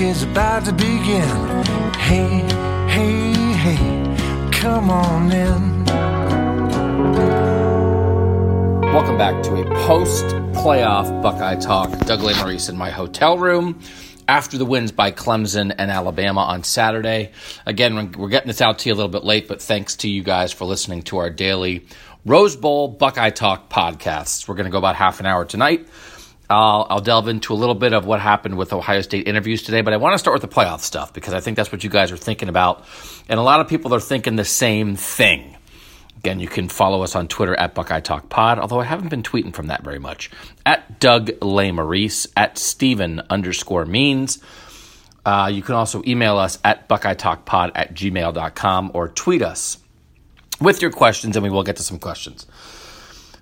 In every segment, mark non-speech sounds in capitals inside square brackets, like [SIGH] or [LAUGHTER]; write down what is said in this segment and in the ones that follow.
Is about to begin. Hey, hey, hey, come on in. Welcome back to a post playoff Buckeye Talk. Doug Lesmerises in my hotel room after the wins by Clemson and Alabama on Saturday. Again, we're- we're getting this out to you a little bit late, but thanks to you guys for listening to our daily Rose Bowl Buckeye Talk podcasts. We're going to go about half an hour tonight. I'll, I'll delve into a little bit of what happened with Ohio State interviews today, but I want to start with the playoff stuff because I think that's what you guys are thinking about. And a lot of people are thinking the same thing. Again, you can follow us on Twitter at Buckeye Talk Pod, although I haven't been tweeting from that very much. At Doug Lesmerises, at Steven underscore means. Uh, you can also email us at Buckeye Talk Pod at gmail.com or tweet us with your questions, and we will get to some questions.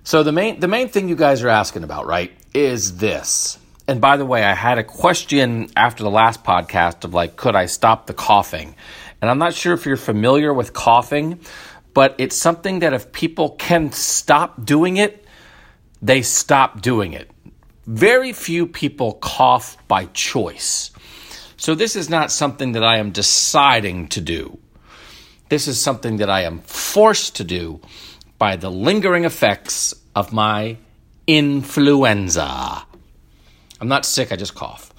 So the main the main thing you guys are asking about, right, is this. And by the way, I had a question after the last podcast of like, could I stop the coughing? And I'm not sure if you're familiar with coughing, but it's something that if people can stop doing it, they stop doing it. Very few people cough by choice. So this is not something that I am deciding to do. This is something that I am forced to do by the lingering effects of my influenza. I'm not sick, I just cough.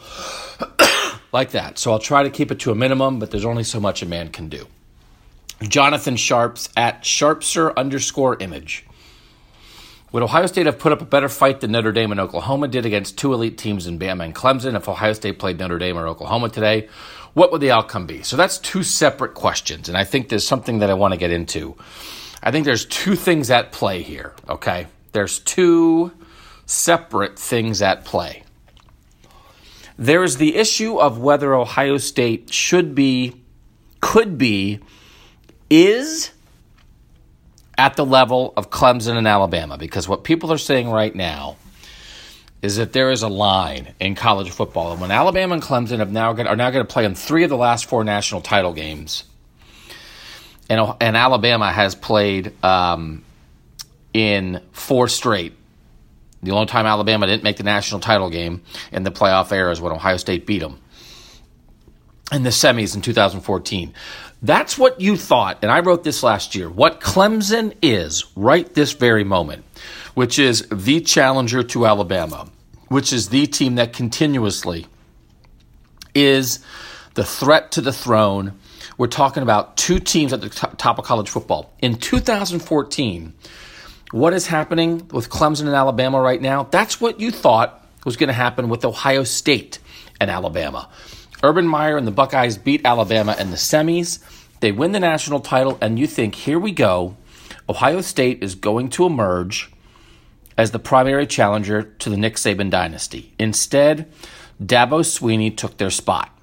[COUGHS] like that. So I'll try to keep it to a minimum, but there's only so much a man can do. Jonathan Sharps at Sharpser underscore image. Would Ohio State have put up a better fight than Notre Dame and Oklahoma did against two elite teams in Bama and Clemson if Ohio State played Notre Dame or Oklahoma today? What would the outcome be? So that's two separate questions, and I think there's something that I want to get into. I think there's two things at play here, okay? There's two separate things at play. There is the issue of whether Ohio State should be, could be, is at the level of Clemson and Alabama because what people are saying right now is that there is a line in college football, and when Alabama and Clemson have now are now going to play in three of the last four national title games, and and Alabama has played um, in four straight. The only time Alabama didn't make the national title game in the playoff era is when Ohio State beat them in the semis in 2014. That's what you thought, and I wrote this last year. What Clemson is right this very moment, which is the challenger to Alabama, which is the team that continuously is the threat to the throne. We're talking about two teams at the top of college football. In 2014, what is happening with Clemson and Alabama right now? That's what you thought was going to happen with Ohio State and Alabama. Urban Meyer and the Buckeyes beat Alabama in the semis. They win the national title, and you think, here we go. Ohio State is going to emerge as the primary challenger to the Nick Saban dynasty. Instead, Dabo Swinney took their spot.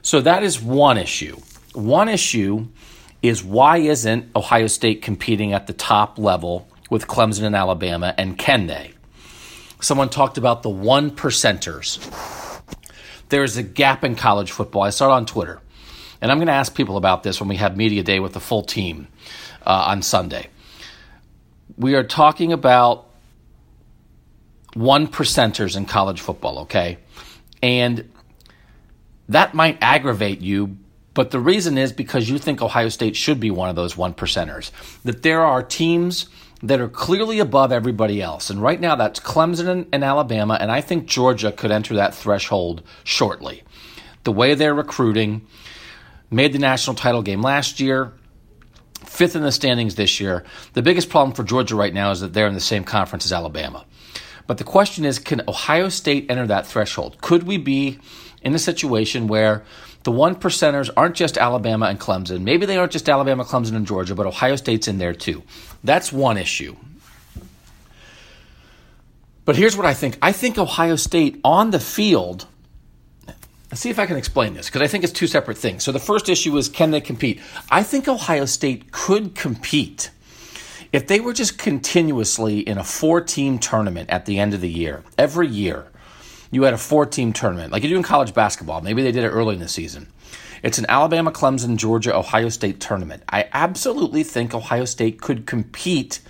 So that is one issue. One issue is why isn't Ohio State competing at the top level with Clemson and Alabama, and can they? Someone talked about the one percenters. There is a gap in college football. I saw it on Twitter. And I'm going to ask people about this when we have Media Day with the full team uh, on Sunday. We are talking about one percenters in college football, okay? And that might aggravate you, but the reason is because you think Ohio State should be one of those one percenters. That there are teams that are clearly above everybody else. And right now, that's Clemson and, and Alabama, and I think Georgia could enter that threshold shortly. The way they're recruiting, made the national title game last year, fifth in the standings this year. The biggest problem for Georgia right now is that they're in the same conference as Alabama. But the question is can Ohio State enter that threshold? Could we be in a situation where the one percenters aren't just Alabama and Clemson? Maybe they aren't just Alabama, Clemson, and Georgia, but Ohio State's in there too. That's one issue. But here's what I think I think Ohio State on the field. Let's see if I can explain this because I think it's two separate things. So the first issue is can they compete? I think Ohio State could compete if they were just continuously in a four team tournament at the end of the year, every year, you had a four team tournament, like you do in college basketball. Maybe they did it early in the season. It's an Alabama, Clemson, Georgia, Ohio State tournament. I absolutely think Ohio State could compete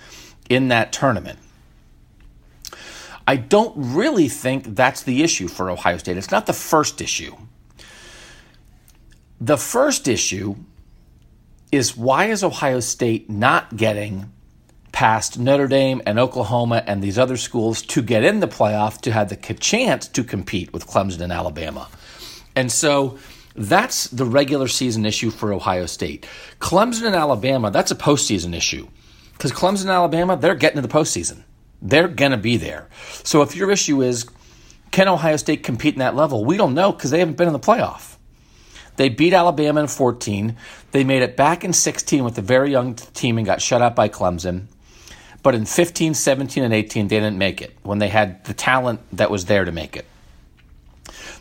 in that tournament. I don't really think that's the issue for Ohio State. It's not the first issue. The first issue is why is Ohio State not getting past Notre Dame and Oklahoma and these other schools to get in the playoff to have the chance to compete with Clemson and Alabama. And so that's the regular season issue for Ohio State. Clemson and Alabama, that's a postseason issue. Because Clemson and Alabama, they're getting to the postseason. They're going to be there. So if your issue is, can Ohio State compete in that level? We don't know because they haven't been in the playoff. They beat Alabama in 14. They made it back in 16 with a very young team and got shut out by Clemson. But in 15, 17, and 18, they didn't make it when they had the talent that was there to make it.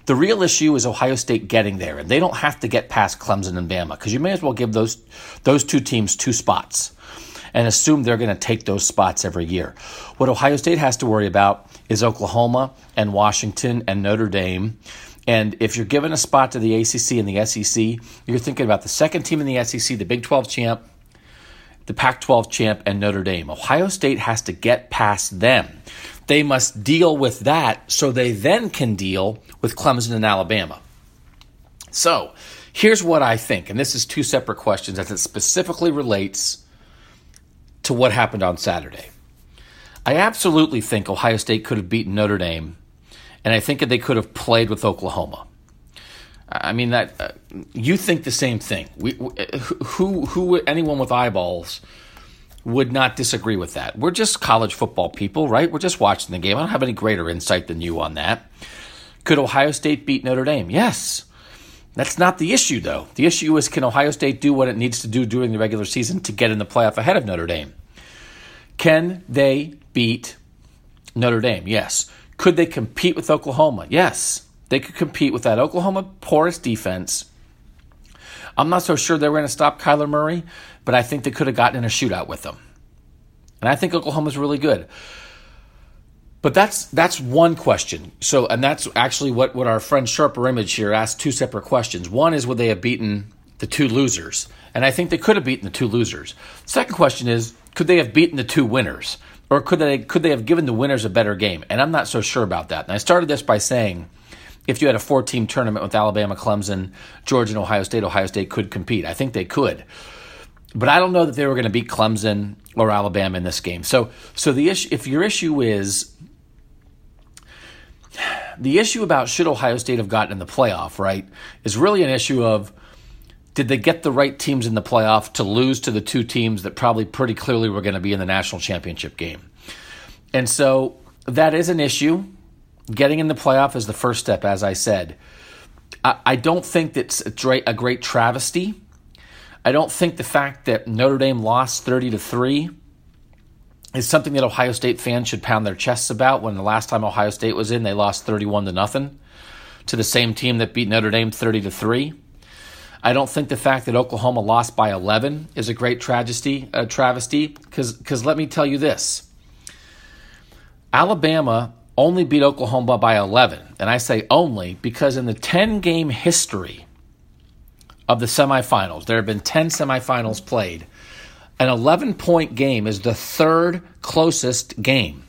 The real issue is Ohio State getting there, and they don't have to get past Clemson and Bama because you may as well give those those two teams two spots and assume they're going to take those spots every year. What Ohio State has to worry about is Oklahoma and Washington and Notre Dame. And if you're given a spot to the ACC and the SEC, you're thinking about the second team in the SEC, the Big 12 champ, the Pac 12 champ, and Notre Dame. Ohio State has to get past them. They must deal with that so they then can deal with Clemson and Alabama. So here's what I think, and this is two separate questions as it specifically relates to what happened on Saturday. I absolutely think Ohio State could have beaten Notre Dame, and I think that they could have played with Oklahoma. I mean that uh, you think the same thing. We, who who anyone with eyeballs would not disagree with that. We're just college football people, right? We're just watching the game. I don't have any greater insight than you on that. Could Ohio State beat Notre Dame? Yes. That's not the issue, though. The issue is can Ohio State do what it needs to do during the regular season to get in the playoff ahead of Notre Dame? Can they beat Notre Dame? Yes. Could they compete with Oklahoma? Yes. They could compete with that Oklahoma porous defense. I'm not so sure they were going to stop Kyler Murray, but I think they could have gotten in a shootout with them. And I think Oklahoma's really good. But that's that's one question. So, and that's actually what, what our friend Sharper Image here asked two separate questions. One is would they have beaten the two losers? And I think they could have beaten the two losers. Second question is could they have beaten the two winners? Or could they could they have given the winners a better game? And I'm not so sure about that. And I started this by saying if you had a four team tournament with Alabama, Clemson, Georgia, and Ohio State, Ohio State could compete. I think they could. But I don't know that they were going to beat Clemson or Alabama in this game. So so the issue if your issue is the issue about should Ohio State have gotten in the playoff, right, is really an issue of did they get the right teams in the playoff to lose to the two teams that probably pretty clearly were going to be in the national championship game? And so that is an issue. Getting in the playoff is the first step, as I said. I, I don't think that's a great, a great travesty. I don't think the fact that Notre Dame lost 30 to 3 is something that Ohio State fans should pound their chests about. When the last time Ohio State was in, they lost 31 to nothing to the same team that beat Notre Dame 30 to 3. I don't think the fact that Oklahoma lost by 11 is a great tragedy, a travesty, because let me tell you this. Alabama only beat Oklahoma by 11, and I say only because in the 10 game history of the semifinals, there have been 10 semifinals played. An 11 point game is the third closest game.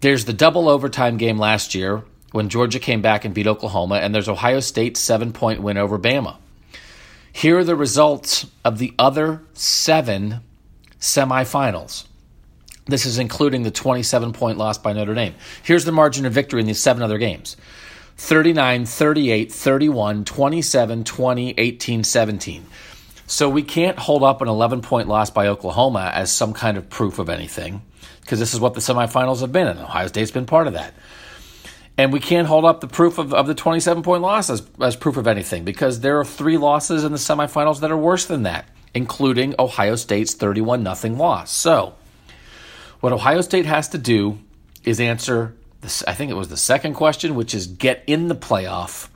There's the double overtime game last year when Georgia came back and beat Oklahoma, and there's Ohio State's seven point win over Bama. Here are the results of the other seven semifinals. This is including the 27 point loss by Notre Dame. Here's the margin of victory in these seven other games 39, 38, 31, 27, 20, 18, 17. So we can't hold up an 11 point loss by Oklahoma as some kind of proof of anything because this is what the semifinals have been, and Ohio State's been part of that. And we can't hold up the proof of, of the 27 point loss as, as proof of anything because there are three losses in the semifinals that are worse than that, including Ohio State's 31 0 loss. So, what Ohio State has to do is answer, this, I think it was the second question, which is get in the playoff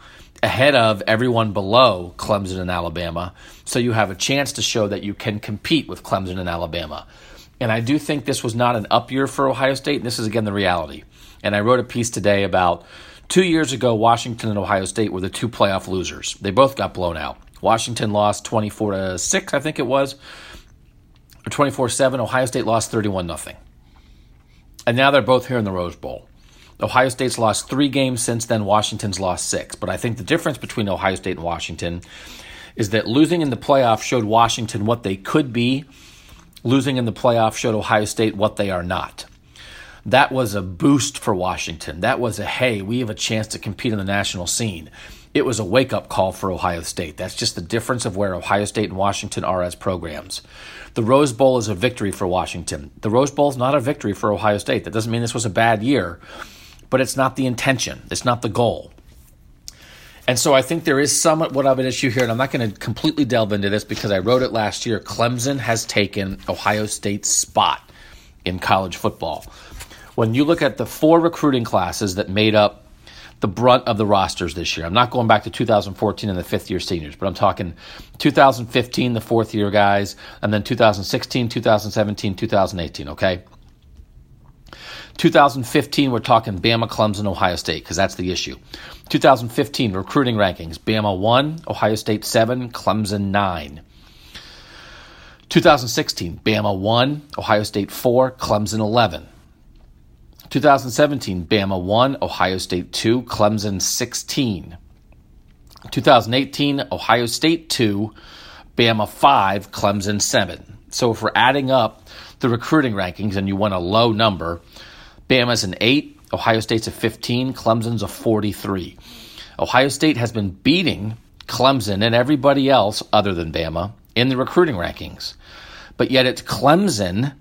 ahead of everyone below Clemson and Alabama, so you have a chance to show that you can compete with Clemson and Alabama. And I do think this was not an up year for Ohio State, and this is again the reality. And I wrote a piece today about two years ago, Washington and Ohio State were the two playoff losers. They both got blown out. Washington lost 24 to 6, I think it was, or 24 7. Ohio State lost 31 0. And now they're both here in the Rose Bowl. Ohio State's lost three games since then, Washington's lost six. But I think the difference between Ohio State and Washington is that losing in the playoff showed Washington what they could be, losing in the playoff showed Ohio State what they are not that was a boost for Washington. That was a hey, we have a chance to compete in the national scene. It was a wake up call for Ohio State. That's just the difference of where Ohio State and Washington are as programs. The Rose Bowl is a victory for Washington. The Rose Bowl is not a victory for Ohio State. That doesn't mean this was a bad year, but it's not the intention, it's not the goal. And so I think there is somewhat what of an issue here, and I'm not going to completely delve into this because I wrote it last year. Clemson has taken Ohio State's spot in college football when you look at the four recruiting classes that made up the brunt of the rosters this year, I'm not going back to 2014 and the fifth year seniors, but I'm talking 2015, the fourth year guys, and then 2016, 2017, 2018, okay? 2015, we're talking Bama, Clemson, Ohio State, because that's the issue. 2015 recruiting rankings Bama 1, Ohio State 7, Clemson 9. 2016, Bama 1, Ohio State 4, Clemson 11. 2017, Bama 1, Ohio State 2, Clemson 16. 2018, Ohio State 2, Bama 5, Clemson 7. So if we're adding up the recruiting rankings and you want a low number, Bama's an 8, Ohio State's a 15, Clemson's a 43. Ohio State has been beating Clemson and everybody else other than Bama in the recruiting rankings. But yet it's Clemson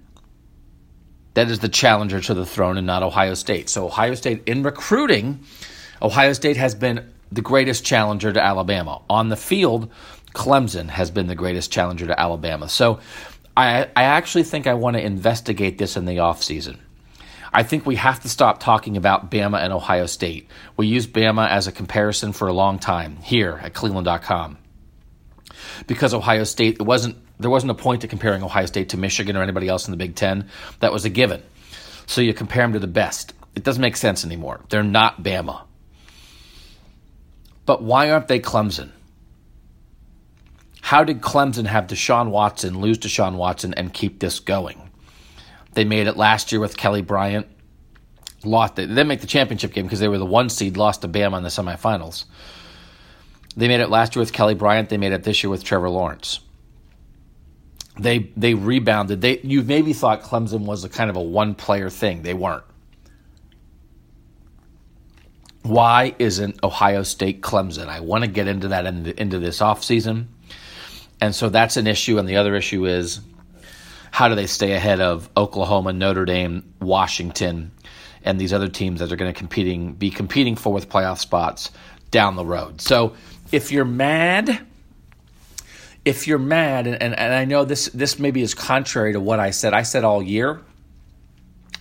that is the challenger to the throne and not Ohio State. So, Ohio State in recruiting, Ohio State has been the greatest challenger to Alabama. On the field, Clemson has been the greatest challenger to Alabama. So, I, I actually think I want to investigate this in the offseason. I think we have to stop talking about Bama and Ohio State. We use Bama as a comparison for a long time here at cleveland.com. Because Ohio State, it wasn't there wasn't a point to comparing Ohio State to Michigan or anybody else in the Big Ten. That was a given. So you compare them to the best. It doesn't make sense anymore. They're not Bama. But why aren't they Clemson? How did Clemson have Deshaun Watson lose Deshaun Watson and keep this going? They made it last year with Kelly Bryant. Lost it. They didn't make the championship game because they were the one seed, lost to Bama in the semifinals. They made it last year with Kelly Bryant. They made it this year with Trevor Lawrence they they rebounded. They you maybe thought Clemson was a kind of a one player thing. They weren't. Why isn't Ohio State Clemson? I want to get into that into, into this offseason. And so that's an issue. And the other issue is how do they stay ahead of Oklahoma, Notre Dame, Washington, and these other teams that are going to competing be competing for with playoff spots down the road. So if you're mad if you're mad, and, and, and I know this this maybe is contrary to what I said. I said all year.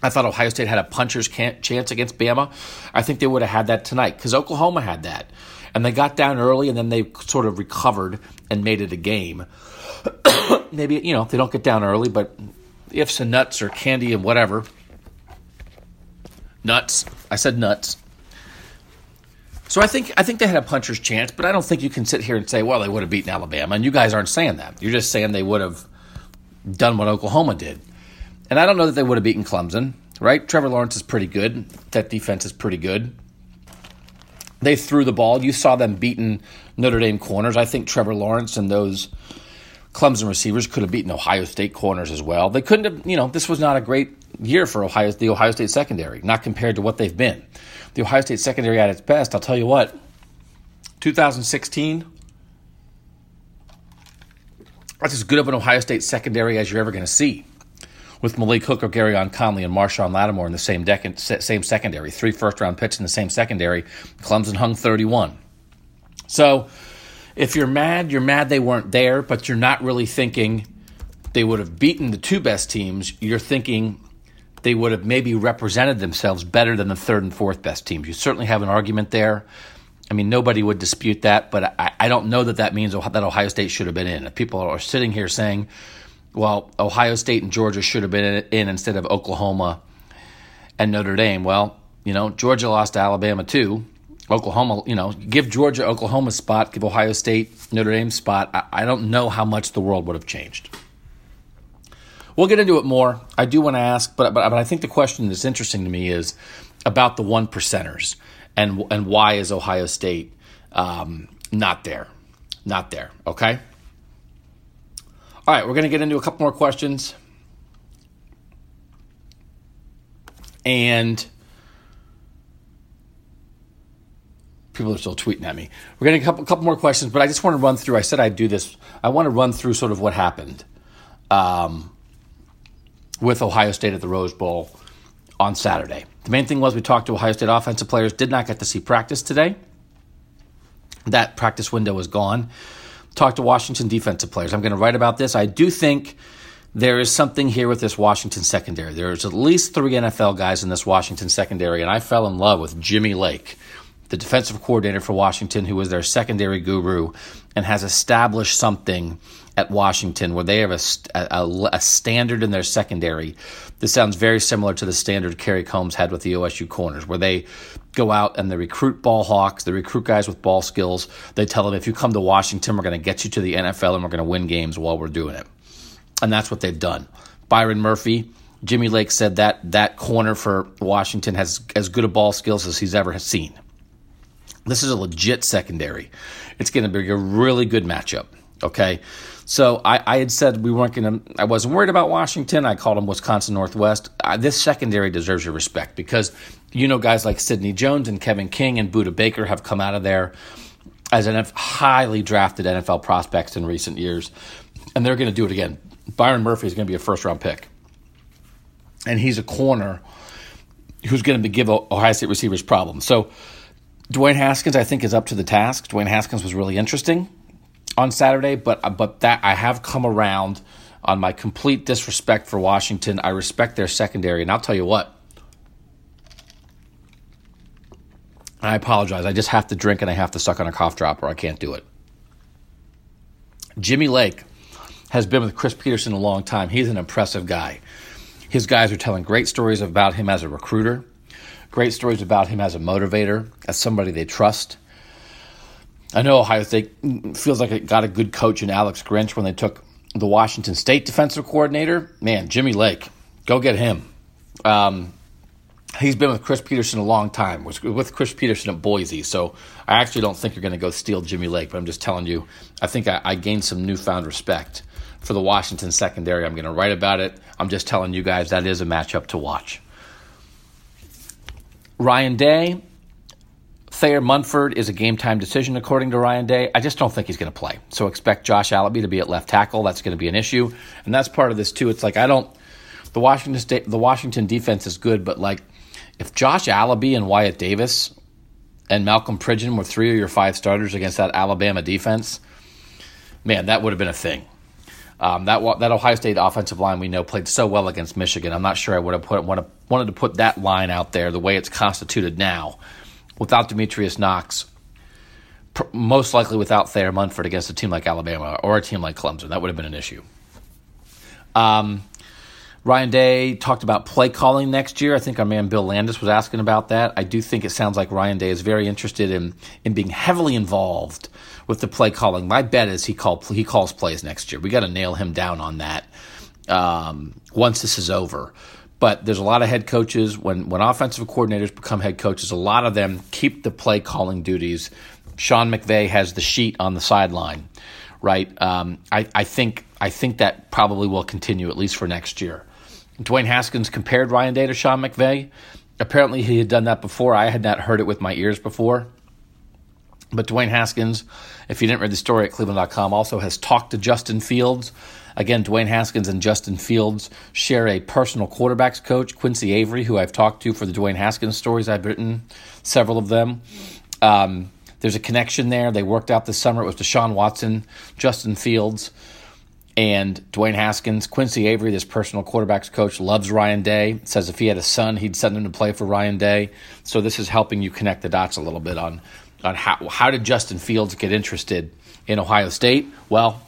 I thought Ohio State had a puncher's chance against Bama. I think they would have had that tonight because Oklahoma had that. And they got down early and then they sort of recovered and made it a game. [COUGHS] Maybe, you know, they don't get down early, but ifs and nuts or candy and whatever. Nuts. I said nuts. So I think I think they had a puncher's chance, but I don't think you can sit here and say, well, they would have beaten Alabama. And you guys aren't saying that. You're just saying they would have done what Oklahoma did. And I don't know that they would have beaten Clemson, right? Trevor Lawrence is pretty good. That defense is pretty good. They threw the ball. You saw them beating Notre Dame corners. I think Trevor Lawrence and those Clemson receivers could have beaten Ohio State corners as well. They couldn't have, you know, this was not a great year for Ohio, the Ohio State secondary, not compared to what they've been the Ohio State secondary at its best, I'll tell you what, 2016, That's as good of an Ohio State secondary as you're ever going to see. With Malik Hooker, Gareon Conley, and Marshon Lattimore in the same, dec- same secondary, three first round picks in the same secondary, Clemson hung 31. So if you're mad, you're mad they weren't there, but you're not really thinking they would have beaten the two best teams. You're thinking they would have maybe represented themselves better than the third and fourth best teams. You certainly have an argument there. I mean, nobody would dispute that, but I, I don't know that that means that Ohio State should have been in. If people are sitting here saying, well, Ohio State and Georgia should have been in instead of Oklahoma and Notre Dame, well, you know, Georgia lost to Alabama too. Oklahoma, you know, give Georgia Oklahoma's spot, give Ohio State Notre Dame's spot. I, I don't know how much the world would have changed. We'll get into it more. I do want to ask, but, but, but I think the question that's interesting to me is about the one percenters and and why is Ohio State um, not there? Not there. Okay. All right, we're going to get into a couple more questions, and people are still tweeting at me. We're getting a couple, couple more questions, but I just want to run through. I said I'd do this. I want to run through sort of what happened. Um, with Ohio State at the Rose Bowl on Saturday. The main thing was we talked to Ohio State offensive players, did not get to see practice today. That practice window was gone. Talked to Washington defensive players. I'm going to write about this. I do think there is something here with this Washington secondary. There's at least three NFL guys in this Washington secondary, and I fell in love with Jimmy Lake, the defensive coordinator for Washington, who was their secondary guru and has established something at Washington where they have a, a, a, standard in their secondary. This sounds very similar to the standard Kerry Coombs had with the OSU corners, where they go out and they recruit ball hawks, they recruit guys with ball skills. They tell them, if you come to Washington, we're going to get you to the NFL and we're going to win games while we're doing it. And that's what they've done. Byron Murphy, Jimmy Lake said that that corner for Washington has as good a ball skills as he's ever seen. This is a legit secondary. It's going to be a really good matchup. Okay. So I, I had said we weren't going to, I wasn't worried about Washington. I called them Wisconsin Northwest. Uh, this secondary deserves your respect because you know guys like Sidney Jones and Kevin King and Budda Baker have come out of there as NF, highly drafted NFL prospects in recent years, and they're going to do it again. Byron Murphy is going to be a first round pick, and he's a corner who's going to give Ohio State receivers problems. So Dwayne Haskins, I think, is up to the task. Dwayne Haskins was really interesting on Saturday, but uh, but that I have come around on my complete disrespect for Washington. I respect their secondary, and I'll tell you what. I apologize. I just have to drink and I have to suck on a cough drop, or I can't do it. Jimmy Lake has been with Chris Petersen a long time. He's an impressive guy. His guys are telling great stories about him as a recruiter, great stories about him as a motivator, as somebody they trust. I know Ohio State feels like it got a good coach in Alex Grinch when they took the Washington State defensive coordinator. Man, Jimmy Lake, go get him. Um, he's been with Chris Petersen a long time, was with Chris Petersen at Boise. So I actually don't think you're going to go steal Jimmy Lake, but I'm just telling you, I think I, I gained some newfound respect for the Washington secondary. I'm going to write about it. I'm just telling you guys that is a matchup to watch. Ryan Day, Thayer Munford is a game time decision, according to Ryan Day. I just don't think he's going to play. So expect Josh Alabi to be at left tackle. That's going to be an issue, and that's part of this too. It's like I don't. The Washington State, the Washington defense is good, but like if Josh Alabi and Wyatt Davis and Malcolm Pridgeon were three of your five starters against that Alabama defense, man, that would have been a thing. Um, that that Ohio State offensive line we know played so well against Michigan. I'm not sure I would have put wanted to put that line out there the way it's constituted now without Demetrius Knox, pr- most likely without Thayer Munford against a team like Alabama or a team like Clemson. That would have been an issue. Um, Ryan Day talked about play calling next year. I think our man Bill Landis was asking about that. I do think it sounds like Ryan Day is very interested in in being heavily involved with the play calling. My bet is he call he calls plays next year. We got to nail him down on that um, once this is over. But there's a lot of head coaches when when offensive coordinators become head coaches. A lot of them keep the play calling duties. Sean McVay has the sheet on the sideline, right? Um, I, I think I think that probably will continue at least for next year. Dwayne Haskins compared Ryan Day to Sean McVay. Apparently, he had done that before. I had not heard it with my ears before. But Dwayne Haskins, if you didn't read the story at cleveland.com, also has talked to Justin Fields. Again, Dwayne Haskins and Justin Fields share a personal quarterbacks coach, Quincy Avery, who I've talked to for the Dwayne Haskins stories. I've written several of them. Um, there's a connection there. They worked out this summer. It was Deshaun Watson, Justin Fields, and Dwayne Haskins. Quincy Avery, this personal quarterbacks coach, loves Ryan Day. Says if he had a son, he'd send him to play for Ryan Day. So this is helping you connect the dots a little bit on on how how did Justin Fields get interested in Ohio State? Well,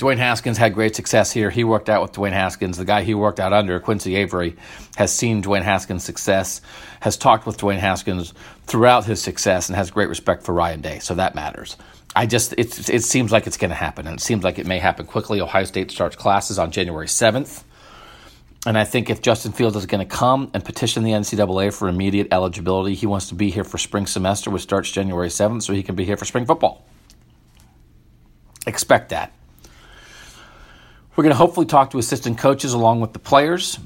Dwayne Haskins had great success here. He worked out with Dwayne Haskins. The guy he worked out under, Quincy Avery, has seen Dwayne Haskins' success, has talked with Dwayne Haskins throughout his success, and has great respect for Ryan Day. So that matters. I just it it seems like it's going to happen, and it seems like it may happen quickly. Ohio State starts classes on January seventh. And I think if Justin Fields is going to come and petition the NCAA for immediate eligibility, he wants to be here for spring semester, which starts January 7th, so he can be here for spring football. Expect that. We're going to hopefully talk to assistant coaches along with the players.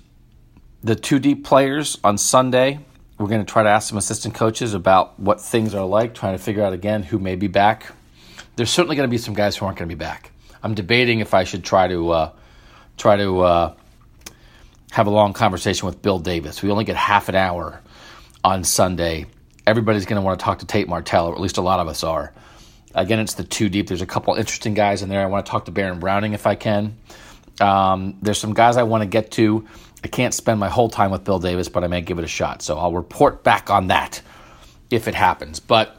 The 2D players on Sunday, we're going to try to ask some assistant coaches about what things are like, trying to figure out again who may be back. There's certainly going to be some guys who aren't going to be back. I'm debating if I should try to uh, try to uh, have a long conversation with Bill Davis. We only get half an hour on Sunday. Everybody's going to want to talk to Tate Martell, or at least a lot of us are. Again, it's the two deep. There's a couple interesting guys in there. I want to talk to Baron Browning if I can. Um, there's some guys I want to get to. I can't spend my whole time with Bill Davis, but I may give it a shot. So I'll report back on that if it happens. But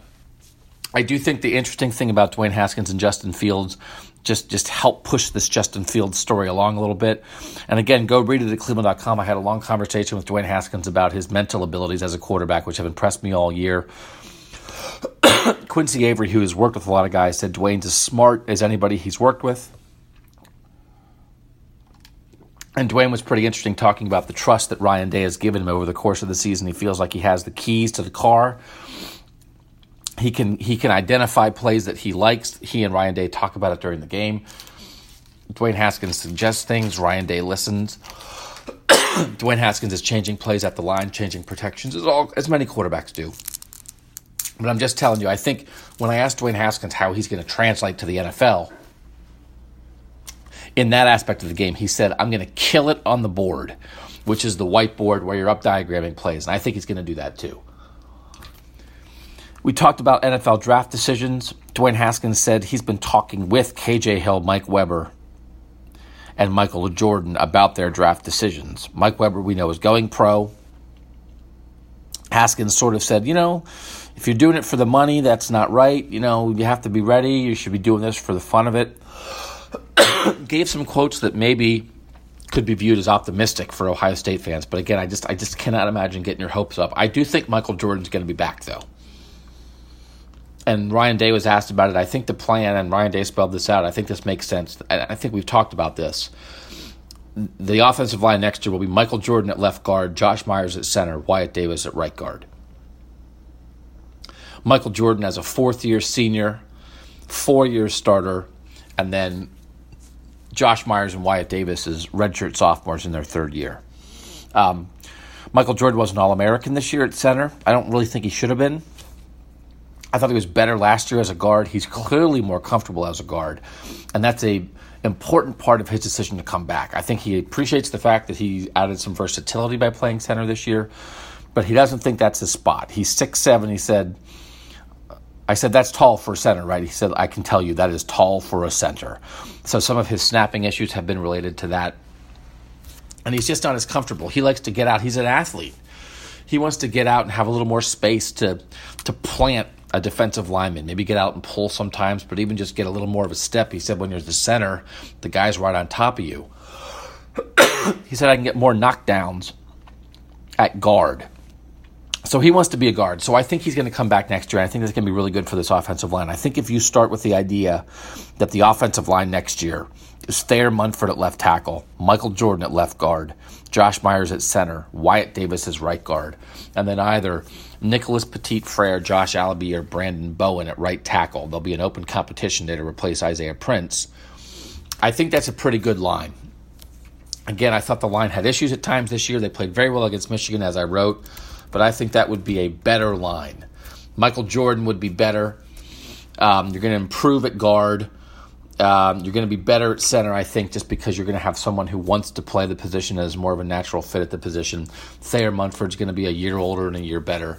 I do think the interesting thing about Dwayne Haskins and Justin Fields just just help push this Justin Fields story along a little bit. And again, go read it at cleveland.com. I had a long conversation with Dwayne Haskins about his mental abilities as a quarterback, which have impressed me all year. Quincy Avery, who has worked with a lot of guys, said Dwayne's as smart as anybody he's worked with. And Dwayne was pretty interesting talking about the trust that Ryan Day has given him over the course of the season. He feels like he has the keys to the car he can he can identify plays that he likes. He and Ryan Day talk about it during the game. Dwayne Haskins suggests things. Ryan Day listens. [COUGHS] Dwayne Haskins is changing plays at the line, changing protections, as all as many quarterbacks do. But I'm just telling you, I think when I asked Dwayne Haskins how he's going to translate to the NFL, in that aspect of the game, he said, I'm going to kill it on the board, which is the whiteboard where you're up diagramming plays. And I think he's going to do that too. We talked about NFL draft decisions. Dwayne Haskins said he's been talking with KJ Hill, Mike Weber, and Michael Jordan about their draft decisions. Mike Weber, we know, is going pro. Haskins sort of said, you know, if you're doing it for the money, that's not right. You know, you have to be ready. You should be doing this for the fun of it. [COUGHS] Gave some quotes that maybe could be viewed as optimistic for Ohio State fans, but again, I just I just cannot imagine getting your hopes up. I do think Michael Jordan's going to be back though and Ryan Day was asked about it. I think the plan, and Ryan Day spelled this out. I think this makes sense. I think we've talked about this. The offensive line next year will be Michael Jordan at left guard, Josh Myers at center, Wyatt Davis at right guard. Michael Jordan as a fourth year senior, four year starter, and then Josh Myers and Wyatt Davis as redshirt sophomores in their third year. Um, Michael Jordan was an All American this year at center. I don't really think he should have been. I thought he was better last year as a guard. He's clearly more comfortable as a guard, and that's a important part of his decision to come back. I think he appreciates the fact that he added some versatility by playing center this year, but he doesn't think that's his spot. He's six seven. He said. I said, that's tall for a center, right? He said, I can tell you that is tall for a center. So some of his snapping issues have been related to that. And he's just not as comfortable. He likes to get out. He's an athlete. He wants to get out and have a little more space to, to plant a defensive lineman. Maybe get out and pull sometimes, but even just get a little more of a step. He said when you're the center, the guy's right on top of you. [COUGHS] he said I can get more knockdowns at guard. So he wants to be a guard. So I think he's going to come back next year. I think that's going to be really good for this offensive line. I think if you start with the idea that the offensive line next year is Thayer Munford at left tackle, Michael Jordan at left guard, Josh Myers at center, Wyatt Davis as right guard, and then either Nicholas Petit Frere, Josh Alabi, or Branden Bowen at right tackle. There'll be an open competition there to replace Isaiah Prince. I think that's a pretty good line. Again, I thought the line had issues at times this year. They played very well against Michigan, as I wrote, but I think that would be a better line Michael Jordan would be better. Um, you're going to improve at guard. Um, you're going to be better at center, I think, just because you're going to have someone who wants to play the position as more of a natural fit at the position. Thayer Munford's going to be a year older and a year better.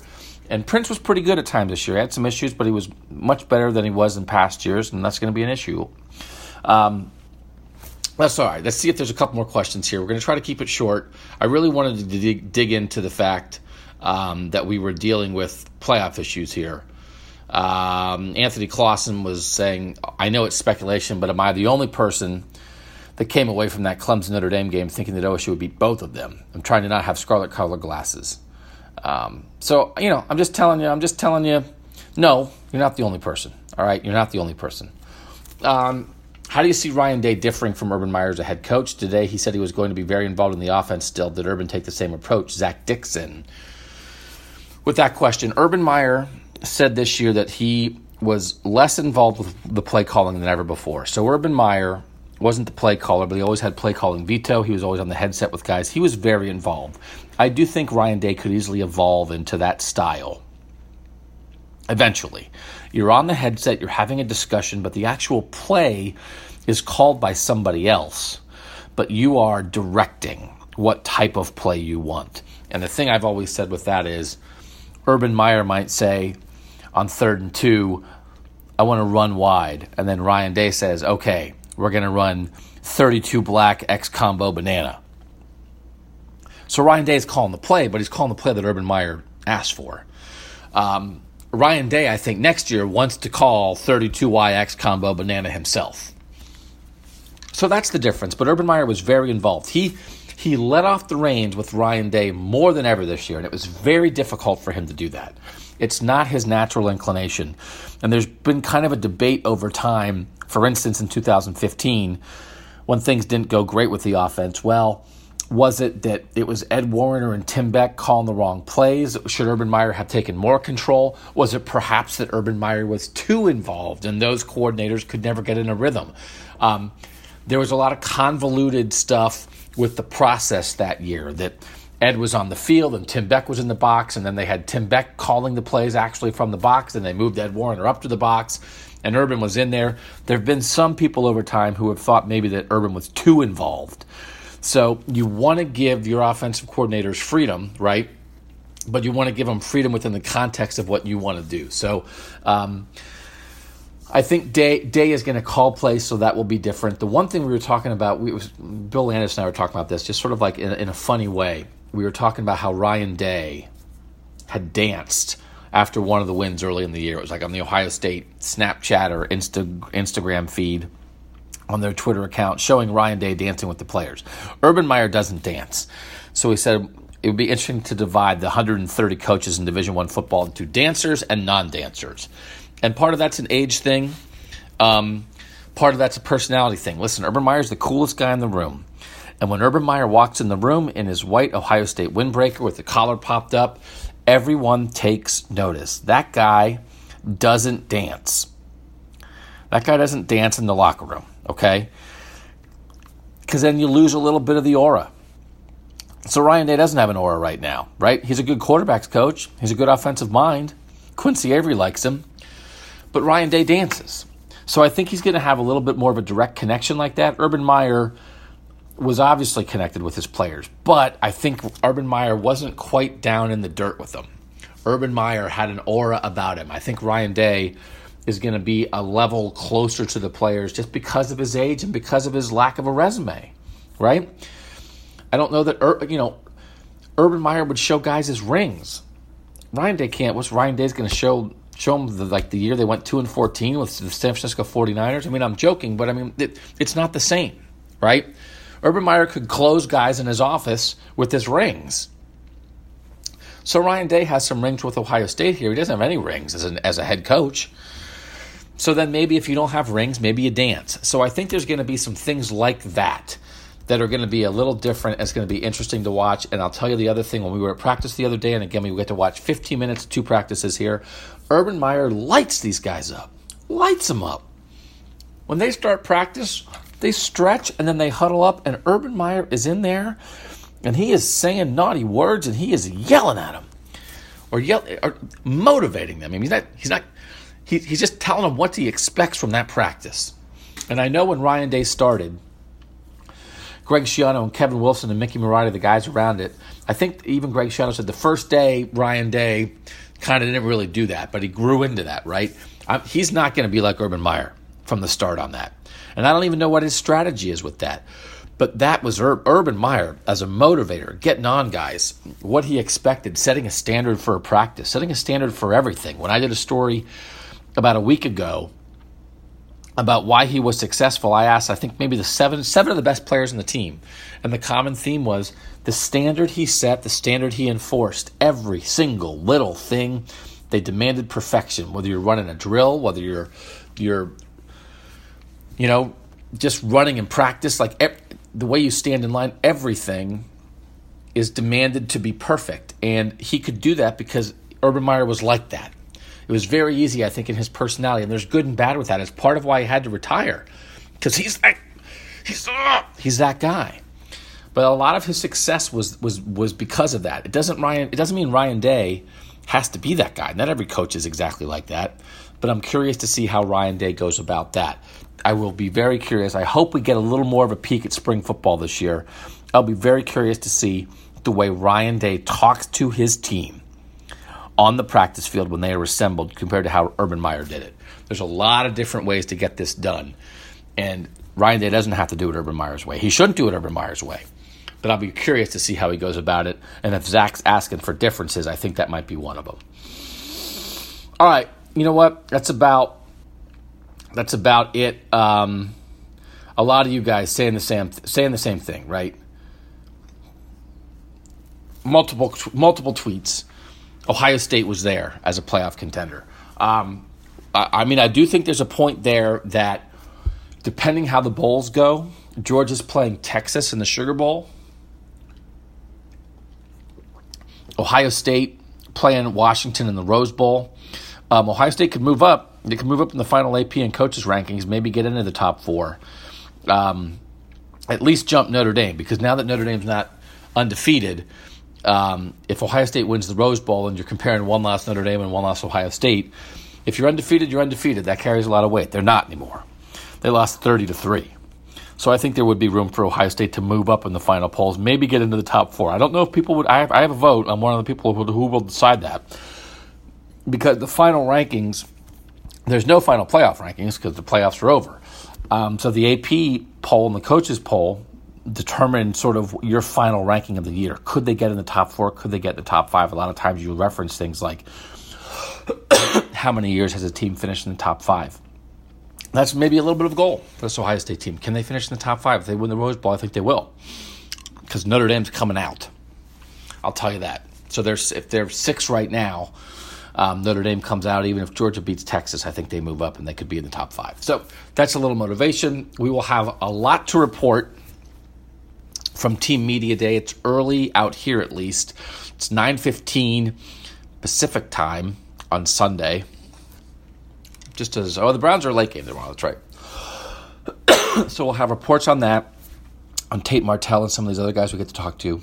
And Prince was pretty good at times this year. He had some issues, but he was much better than he was in past years, and that's going to be an issue. Um, that's all right. Let's see if there's a couple more questions here. We're going to try to keep it short. I really wanted to dig, dig into the fact um, that we were dealing with playoff issues here. Um, Anthony Clausen was saying, I know it's speculation, but am I the only person that came away from that Clemson Notre Dame game thinking that OSU would beat both of them? I'm trying to not have scarlet colored glasses. Um, so, you know, I'm just telling you, I'm just telling you, no, you're not the only person. All right, you're not the only person. Um, how do you see Ryan Day differing from Urban Meyer as a head coach? Today, he said he was going to be very involved in the offense still. Did Urban take the same approach? Zach Dixon. With that question, Urban Meyer said this year that he was less involved with the play calling than ever before. So Urban Meyer wasn't the play caller, but he always had play calling veto. He was always on the headset with guys. He was very involved. I do think Ryan Day could easily evolve into that style. Eventually, you're on the headset, you're having a discussion, but the actual play is called by somebody else, but you are directing what type of play you want. And the thing I've always said with that is Urban Meyer might say, on third and two, I want to run wide. And then Ryan Day says, okay, we're going to run 32 black X combo banana. So Ryan Day is calling the play, but he's calling the play that Urban Meyer asked for. Um, Ryan Day, I think, next year wants to call 32YX combo banana himself. So that's the difference. But Urban Meyer was very involved. He he let off the reins with Ryan Day more than ever this year, and it was very difficult for him to do that. It's not his natural inclination. And there's been kind of a debate over time, for instance, in 2015, when things didn't go great with the offense. Well, was it that it was Ed Warinner and Tim Beck calling the wrong plays? Should Urban Meyer have taken more control? Was it perhaps that Urban Meyer was too involved and those coordinators could never get in a rhythm? Um, there was a lot of convoluted stuff with the process that year that Ed was on the field and Tim Beck was in the box, and then they had Tim Beck calling the plays actually from the box, and they moved Ed Warinner up to the box, and Urban was in there. There have been some people over time who have thought maybe that Urban was too involved. So you want to give your offensive coordinators freedom, right? But you want to give them freedom within the context of what you want to do. So, um, I think Day Day is going to call plays, so that will be different. The one thing we were talking about, we was Bill Landis and I were talking about this, just sort of like in, in a funny way. We were talking about how Ryan Day had danced after one of the wins early in the year. It was like on the Ohio State Snapchat or Insta, Instagram feed on their Twitter account showing Ryan Day dancing with the players. Urban Meyer doesn't dance, so he said it would be interesting to divide the 130 coaches in Division One football into dancers and non-dancers and part of that's an age thing. Um, part of that's a personality thing. Listen, Urban Meyer's the coolest guy in the room. And when Urban Meyer walks in the room in his white Ohio State windbreaker with the collar popped up, everyone takes notice. That guy doesn't dance. That guy doesn't dance in the locker room, okay? Because then you lose a little bit of the aura. So Ryan Day doesn't have an aura right now, right? He's a good quarterbacks coach. He's a good offensive mind. Quincy Avery likes him but Ryan Day dances. So I think he's going to have a little bit more of a direct connection like that. Urban Meyer was obviously connected with his players, but I think Urban Meyer wasn't quite down in the dirt with them. Urban Meyer had an aura about him. I think Ryan Day is going to be a level closer to the players just because of his age and because of his lack of a resume, right? I don't know that you know Urban Meyer would show guys his rings. Ryan Day can't. What's Ryan Day's going to show show them the, like the year they went 2 and 14 with the San Francisco 49ers. I mean, I'm joking, but I mean, it, it's not the same, right? Urban Meyer could close guys in his office with his rings. So Ryan Day has some rings with Ohio State here. He doesn't have any rings as, an, as a head coach. So then maybe if you don't have rings, maybe you dance. So I think there's going to be some things like that that are going to be a little different. It's going to be interesting to watch. And I'll tell you the other thing when we were at practice the other day, and again, we get to watch 15 minutes, two practices here. Urban Meyer lights these guys up, lights them up. When they start practice, they stretch and then they huddle up, and Urban Meyer is in there and he is saying naughty words and he is yelling at them. or yell or motivating them. I mean, he's not he's not he, he's just telling them what he expects from that practice. And I know when Ryan Day started, Greg Schiano and Kevin Wilson and Mickey Marotti, the guys around it, I think even Greg Schiano said the first day Ryan Day kind of didn't really do that, but he grew into that, right? I'm, he's not going to be like Urban Meyer from the start on that. And I don't even know what his strategy is with that. But that was Ur- Urban Meyer as a motivator, getting on guys, what he expected, setting a standard for a practice, setting a standard for everything. When I did a story about a week ago about why he was successful, I asked, I think maybe the seven seven of the best players in the team. And the common theme was the standard he set, the standard he enforced, every single little thing. They demanded perfection, whether you're running a drill, whether you're you're you know, just running in practice, like the way you stand in line, everything is demanded to be perfect. And he could do that because Urban Meyer was like that. It was very easy, I think, in his personality. And there's good and bad with that. It's part of why he had to retire because he's like, he's, uh, he's that guy. But a lot of his success was was was because of that. It doesn't Ryan. It doesn't mean Ryan Day has to be that guy. Not every coach is exactly like that. But I'm curious to see how Ryan Day goes about that. I will be very curious. I hope we get a little more of a peek at spring football this year. I'll be very curious to see the way Ryan Day talks to his team on the practice field when they are assembled compared to how Urban Meyer did it. There's a lot of different ways to get this done. And Ryan Day doesn't have to do it Urban Meyer's way. He shouldn't do it Urban Meyer's way. But I'll be curious to see how he goes about it. And if Zach's asking for differences, I think that might be one of them. All right, you know what? That's about that's about it. Um, a lot of you guys saying the same saying the same thing, right? Multiple multiple tweets. Ohio State was there as a playoff contender. Um, I, I mean, I do think there's a point there that depending how the bowls go, Georgia's playing Texas in the Sugar Bowl. Ohio State playing Washington in the Rose Bowl. Um, Ohio State could move up they could move up in the final AP and coaches rankings, maybe get into the top four. Um, at least jump Notre Dame because now that Notre Dame's not undefeated, um, if Ohio State wins the Rose Bowl and you're comparing one loss Notre Dame and one loss Ohio State, if you're undefeated, you're undefeated. That carries a lot of weight. They're not anymore. They lost 30 to 3. So I think there would be room for Ohio State to move up in the final polls, maybe get into the top four. I don't know if people would. I have, I have a vote. I'm one of the people who, who will decide that because the final rankings there's no final playoff rankings because the playoffs are over. Um, so the AP poll and the coaches poll determine sort of your final ranking of the year. Could they get in the top four? Could they get in the top five? A lot of times you reference things like [COUGHS] how many years has a team finished in the top five? That's maybe a little bit of a goal for this Ohio State team. Can they finish in the top five? If they win the Rose Bowl, I think they will. Because Notre Dame's coming out. I'll tell you that. So there's if they're six right now, um, Notre Dame comes out, even if Georgia beats Texas, I think they move up and they could be in the top five. So that's a little motivation. We will have a lot to report from Team Media Day. It's early out here, at least. It's nine fifteen Pacific time on Sunday. Just as oh, the Browns are late game tomorrow. That's right. [COUGHS] so we'll have reports on that, on Tate Martell and some of these other guys we get to talk to.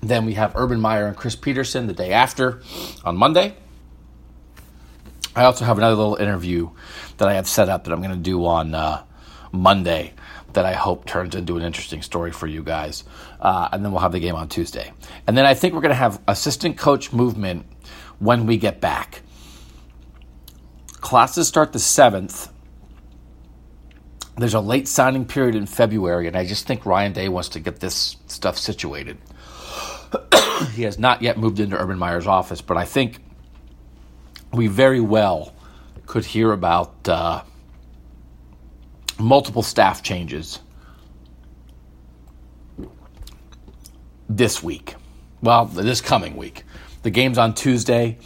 Then we have Urban Meyer and Chris Petersen the day after on Monday. I also have another little interview that I have set up that I'm going to do on uh, Monday that I hope turns into an interesting story for you guys. Uh, and then we'll have the game on Tuesday. And then I think we're going to have assistant coach movement when we get back. Classes start the 7th. There's a late signing period in February, and I just think Ryan Day wants to get this stuff situated. [COUGHS] he has not yet moved into Urban Meyer's office, but I think we very well could hear about uh, multiple staff changes this week. Well, this coming week. The game's on Tuesday.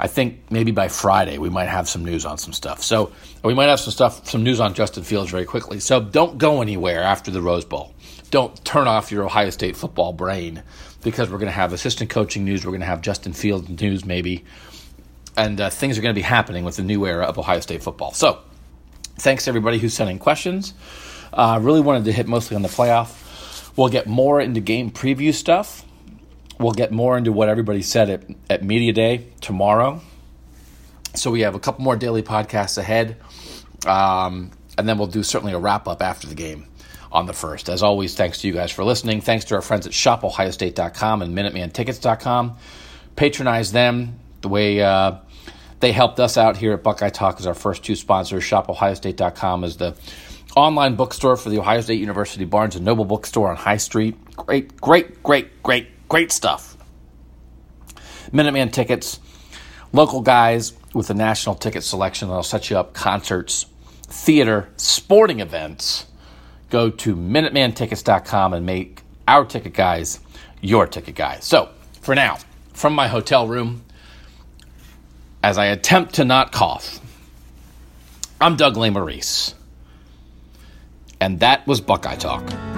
I think maybe by Friday we might have some news on some stuff. So we might have some stuff, some news on Justin Fields very quickly. So don't go anywhere after the Rose Bowl. Don't turn off your Ohio State football brain because we're going to have assistant coaching news. We're going to have Justin Fields news maybe, and uh, things are going to be happening with the new era of Ohio State football. So thanks to everybody who's sending questions. Uh, really wanted to hit mostly on the playoff. We'll get more into game preview stuff we'll get more into what everybody said at, at Media Day tomorrow. So we have a couple more daily podcasts ahead. Um, and then we'll do certainly a wrap up after the game on the first. As always, thanks to you guys for listening. Thanks to our friends at shopohiostate.com and minutemantickets.com. Patronize them the way uh, they helped us out here at Buckeye Talk as our first two sponsors. ShopOhioState.com is the online bookstore for the Ohio State University Barnes and Noble bookstore on High Street. Great, great, great, great, great stuff. Minuteman tickets, local guys with a national ticket selection that'll set you up concerts, theater, sporting events. Go to MinutemanTickets.com and make our ticket guys your ticket guys. So, for now, from my hotel room, as I attempt to not cough, I'm Doug Lesmerises. And that was Buckeye Talk.